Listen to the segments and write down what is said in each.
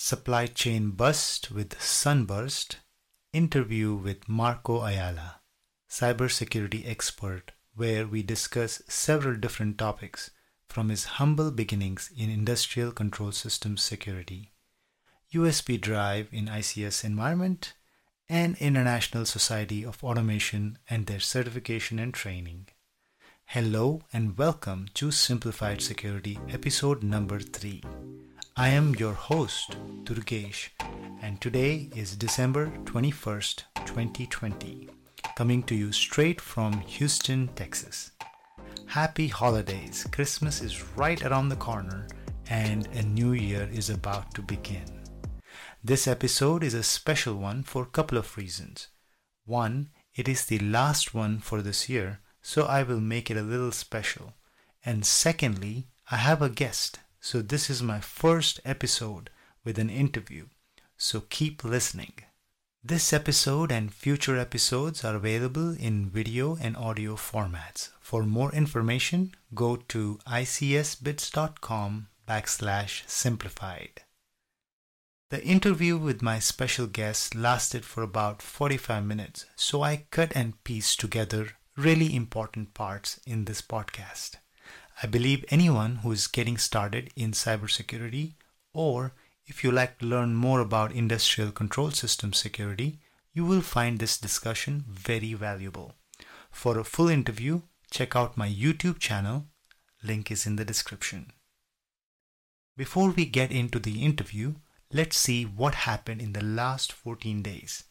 Supply Chain Bust with Sunburst interview with Marco Ayala, cybersecurity expert, where we discuss several different topics from his humble beginnings in industrial control systems security, USB drive in ICS environment, and International Society of Automation and their certification and training. Hello and welcome to Simplified Security episode number 3. I am your host, Durgesh, and today is December 21st, 2020, coming to you straight from Houston, Texas. Happy holidays! Christmas is right around the corner, and a new year is about to begin. This episode is a special one for a couple of reasons. One, it is the last one for this year, so I will make it a little special. And secondly, I have a guest so, this is my first episode with an interview, so keep listening. This episode and future episodes are available in video and audio formats. For more information, go to icsbits.com backslash simplified. The interview with my special guest lasted for about 45 minutes, so I cut and pieced together really important parts in this podcast. I believe anyone who is getting started in cybersecurity, or if you like to learn more about industrial control system security, you will find this discussion very valuable. For a full interview, check out my YouTube channel. Link is in the description. Before we get into the interview, let's see what happened in the last 14 days.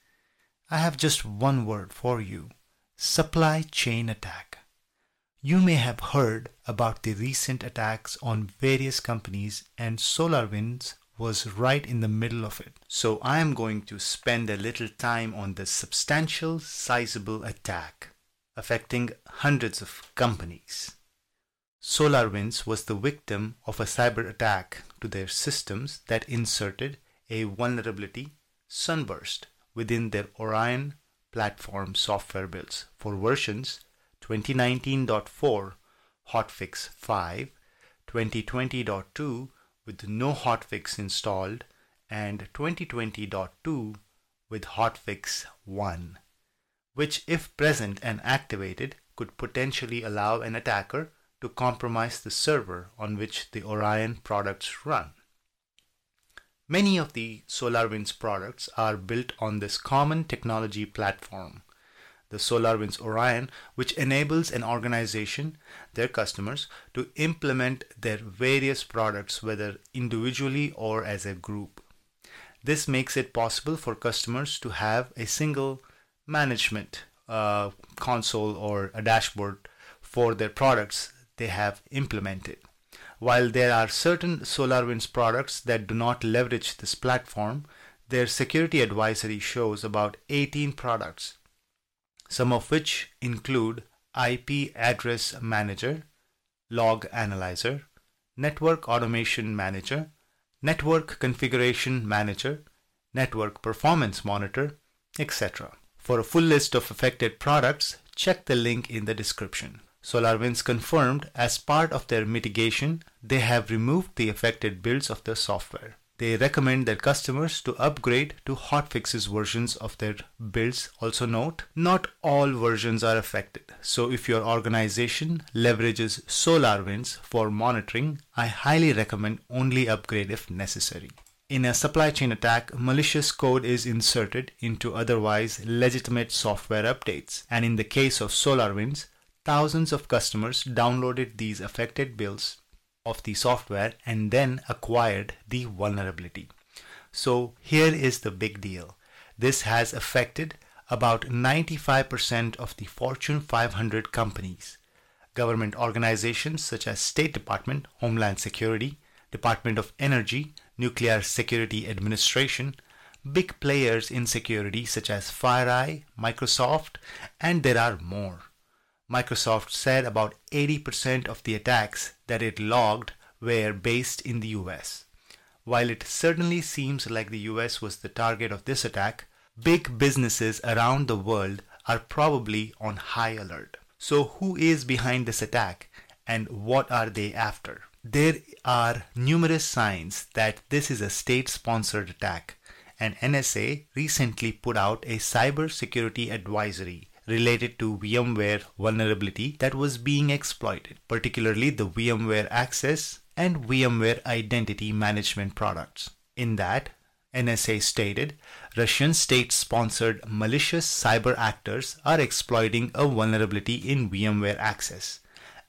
I have just one word for you supply chain attack. You may have heard about the recent attacks on various companies, and SolarWinds was right in the middle of it. So I am going to spend a little time on the substantial, sizable attack affecting hundreds of companies. SolarWinds was the victim of a cyber attack to their systems that inserted a vulnerability Sunburst within their Orion platform software builds for versions 2019.4 hotfix 5, 2020.2 with no hotfix installed, and 2020.2 with hotfix 1, which if present and activated could potentially allow an attacker to compromise the server on which the Orion products run. Many of the SolarWinds products are built on this common technology platform the SolarWinds Orion, which enables an organization, their customers, to implement their various products whether individually or as a group. This makes it possible for customers to have a single management uh, console or a dashboard for their products they have implemented. While there are certain SolarWinds products that do not leverage this platform, their security advisory shows about 18 products some of which include IP Address Manager, Log Analyzer, Network Automation Manager, Network Configuration Manager, Network Performance Monitor, etc. For a full list of affected products, check the link in the description. SolarWinds confirmed as part of their mitigation, they have removed the affected builds of the software. They recommend their customers to upgrade to hotfixes versions of their builds. Also note, not all versions are affected. So if your organization leverages SolarWinds for monitoring, I highly recommend only upgrade if necessary. In a supply chain attack, malicious code is inserted into otherwise legitimate software updates. And in the case of SolarWinds, thousands of customers downloaded these affected builds of the software and then acquired the vulnerability. So here is the big deal. This has affected about 95% of the Fortune 500 companies. Government organizations such as State Department, Homeland Security, Department of Energy, Nuclear Security Administration, big players in security such as FireEye, Microsoft, and there are more. Microsoft said about 80% of the attacks that it logged were based in the US. While it certainly seems like the US was the target of this attack, big businesses around the world are probably on high alert. So, who is behind this attack and what are they after? There are numerous signs that this is a state sponsored attack, and NSA recently put out a cybersecurity advisory related to VMware vulnerability that was being exploited, particularly the VMware Access and VMware Identity Management products. In that, NSA stated Russian state sponsored malicious cyber actors are exploiting a vulnerability in VMware Access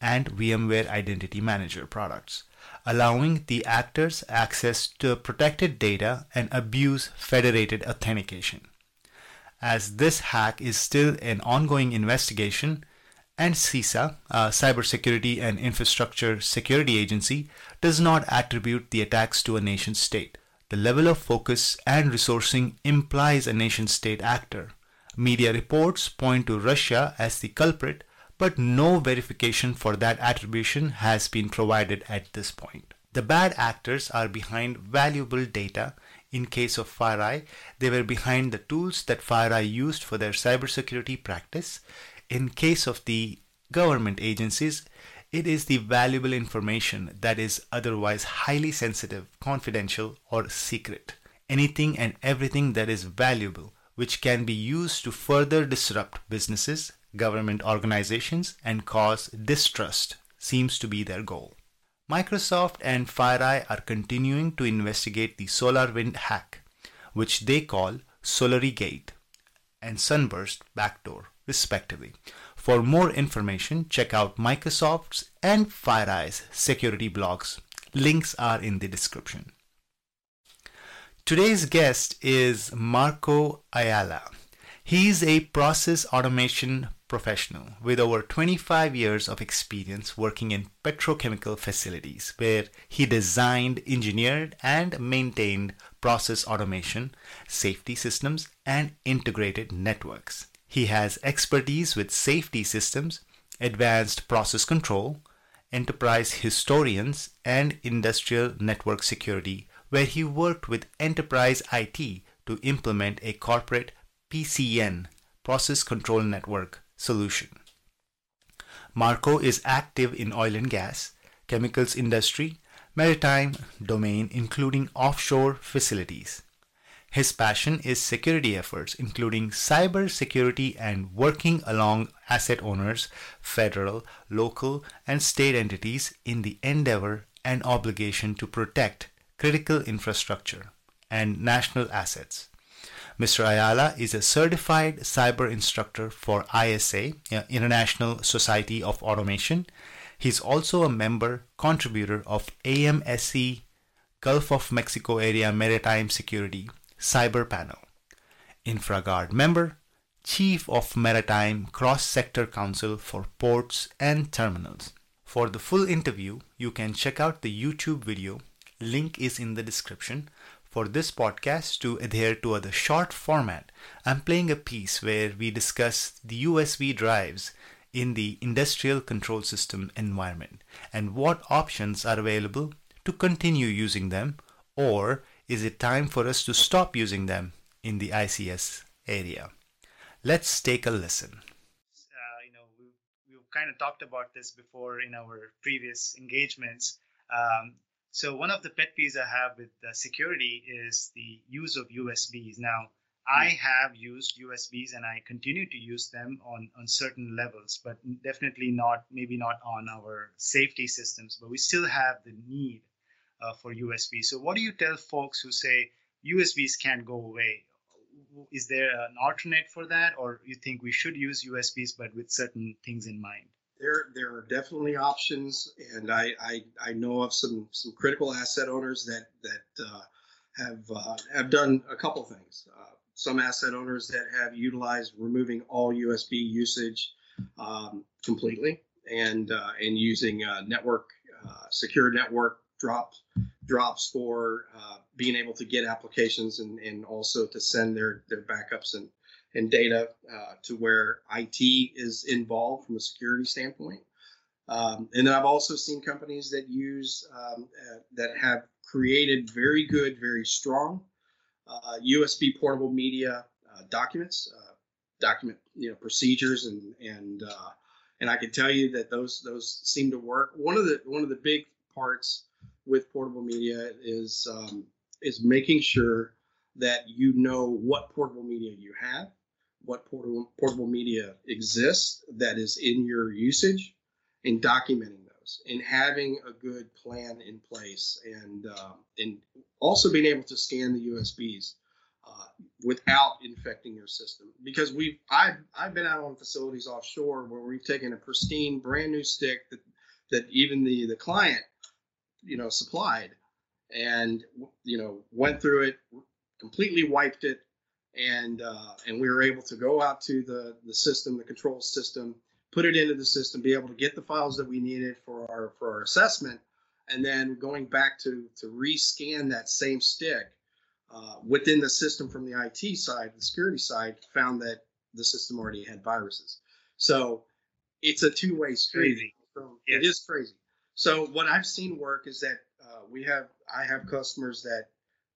and VMware Identity Manager products, allowing the actors access to protected data and abuse federated authentication. As this hack is still an ongoing investigation, and CISA, uh, Cybersecurity and Infrastructure Security Agency, does not attribute the attacks to a nation state. The level of focus and resourcing implies a nation state actor. Media reports point to Russia as the culprit, but no verification for that attribution has been provided at this point. The bad actors are behind valuable data. In case of FireEye, they were behind the tools that FireEye used for their cybersecurity practice. In case of the government agencies, it is the valuable information that is otherwise highly sensitive, confidential, or secret. Anything and everything that is valuable, which can be used to further disrupt businesses, government organizations and cause distrust seems to be their goal. Microsoft and FireEye are continuing to investigate the SolarWind hack, which they call Solorigate and Sunburst backdoor, respectively. For more information, check out Microsoft's and FireEye's security blogs. Links are in the description. Today's guest is Marco Ayala. He's a process automation professional with over 25 years of experience working in petrochemical facilities where he designed, engineered, and maintained process automation, safety systems, and integrated networks. He has expertise with safety systems, advanced process control, enterprise historians, and industrial network security, where he worked with enterprise IT to implement a corporate PCN process control network solution. Marco is active in oil and gas, chemicals industry, maritime domain including offshore facilities. His passion is security efforts including cyber security and working along asset owners, federal, local and state entities in the endeavor and obligation to protect critical infrastructure and national assets. Mr. Ayala is a certified cyber instructor for ISA, uh, International Society of Automation. He's also a member contributor of AMSC Gulf of Mexico Area Maritime Security Cyber Panel. InfraGard member, Chief of Maritime Cross Sector Council for Ports and Terminals. For the full interview, you can check out the YouTube video. Link is in the description for this podcast to adhere to the short format, I'm playing a piece where we discuss the USB drives in the industrial control system environment and what options are available to continue using them or is it time for us to stop using them in the ICS area? Let's take a listen. Uh, you know, we've, we've kind of talked about this before in our previous engagements. Um, so one of the pet peeves I have with security is the use of USBs. Now, I hmm. have used USBs and I continue to use them on, on certain levels, but definitely not, maybe not on our safety systems, but we still have the need uh, for USB. So, what do you tell folks who say USBs can't go away? Is there an alternate for that, or you think we should use USBs but with certain things in mind? There there are definitely options, and I I, I know of some some critical asset owners that that uh, have uh, have done a couple things. Uh, some asset owners that have utilized removing all USB usage um, completely and uh, and using uh, network uh, secure network drops drops for being able to get applications and, and also to send their their backups and and data uh, to where IT is involved from a security standpoint. Um, and then I've also seen companies that use um, uh, that have created very good, very strong uh, USB portable media uh, documents, uh, document you know procedures, and and uh, and I can tell you that those those seem to work. One of the one of the big parts with portable media is um, is making sure that you know what portable media you have, what portable portable media exists that is in your usage, and documenting those, and having a good plan in place, and uh, and also being able to scan the USBs uh, without infecting your system. Because we've I've I've been out on facilities offshore where we've taken a pristine, brand new stick that that even the the client you know supplied and you know went through it completely wiped it and uh, and we were able to go out to the the system the control system put it into the system be able to get the files that we needed for our for our assessment and then going back to to rescan that same stick uh, within the system from the IT side the security side found that the system already had viruses so it's a two-way street Crazy. so Yes. it is crazy so what I've seen work is that uh, we have I have customers that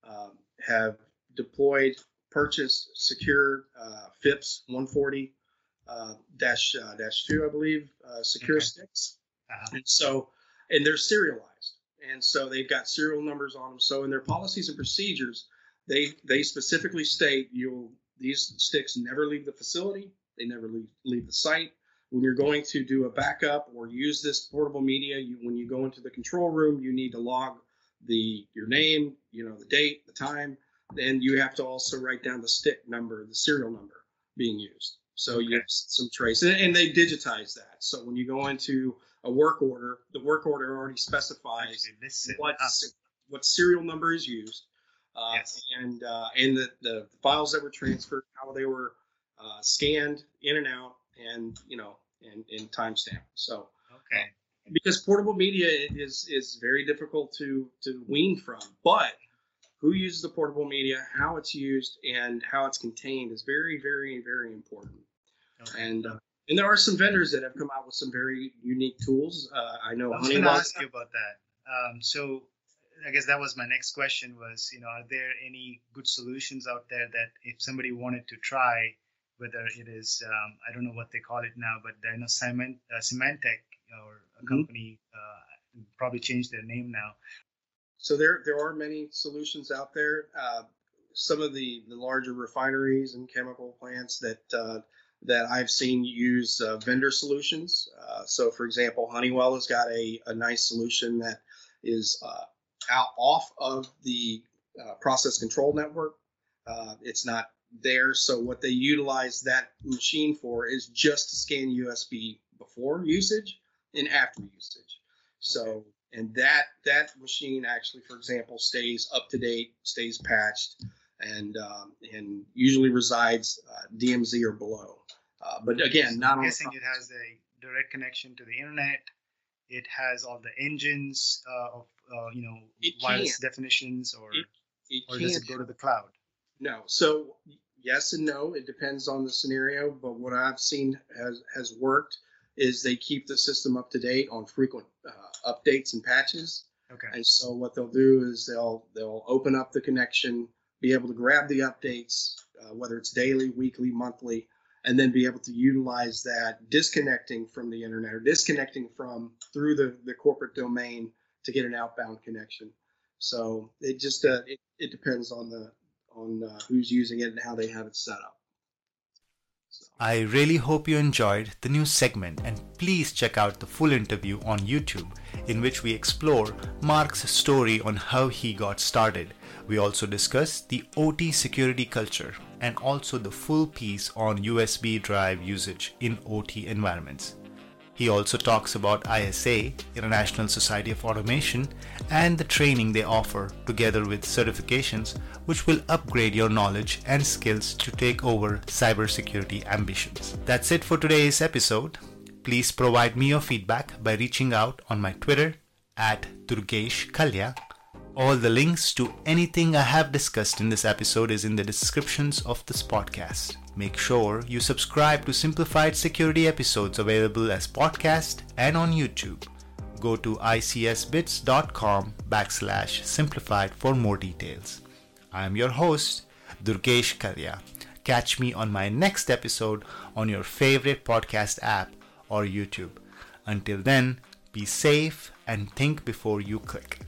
um, have deployed, purchased secure uh, FIPS 140 uh, dash uh, dash two, I believe, uh, secure Okay. sticks, Uh-huh. and so and they're serialized, and so they've got serial numbers on them. So in their policies and procedures, they they specifically state you'll these sticks never leave the facility, they never leave leave the site when you're going to do a backup or use this portable media, you, when you go into the control room, you need to log the your name, you know, the date, the time, and you have to also write down the stick number, the serial number being used. So you have some trace, and, they digitize that. So when you go into a work order, the work order already specifies Actually, this is- what what serial number is used, uh, Yes. and uh, and the, the files that were transferred, how they were uh, scanned in and out, and you know, and, and timestamp. So okay. because portable media is is very difficult to to wean from, but who uses the portable media, how it's used, and how it's contained is very very very important. okay. And uh, and there are some vendors that have come out with some very unique tools. Uh, I know I was going to ask you about that. Um, so I guess that was my next question was, you know, are there any good solutions out there that if somebody wanted to try, whether it is, um, I don't know what they call it now, but I know Cement, uh, Symantec or a Mhm. company uh, probably changed their name now. So there there are many solutions out there. Uh, some of the the larger refineries and chemical plants that uh, that I've seen use uh, vendor solutions. Uh, so for example, Honeywell has got a, a nice solution that is uh, out off of the uh, process control network. It's not there. So what they utilize that machine for is just to scan USB before usage and after usage. So and that that machine actually, for example, stays up to date, stays patched, and um, and usually resides uh, DMZ or below. Uh, but again, not I'm guessing it has a direct connection to the internet. It has all the engines uh, of, uh, you know, It wireless can. definitions, or It, it or does it go to the cloud? No. So yes and no. It depends on the scenario. But what I've seen has has worked is they keep the system up to date on frequent uh, updates and patches. Okay. And so what they'll do is they'll they'll open up the connection, be able to grab the updates, uh, whether it's daily, weekly, monthly, and then be able to utilize that disconnecting from the internet or disconnecting from through the, the corporate domain to get an outbound connection. So it just uh, it, it depends on the on uh, who's using it and how they have it set up. I really hope you enjoyed the new segment and please check out the full interview on YouTube in which we explore Mark's story on how he got started. We also discuss the OT security culture and also the full piece on USB drive usage in OT environments. He also talks about ISA, International Society of Automation, and the training they offer together with certifications which will upgrade your knowledge and skills to take over cybersecurity ambitions. That's it for today's episode. Please provide me your feedback by reaching out on my Twitter at Durgesh Kalya. All the links to anything I have discussed in this episode is in the descriptions of this podcast. Make sure you subscribe to Simplified Security episodes available as podcast and on YouTube. Go to icsbits.com backslash simplified for more details. I am your host, Durgesh Kalya. Catch me on my next episode on your favorite podcast app or YouTube. Until then, be safe and think before you click.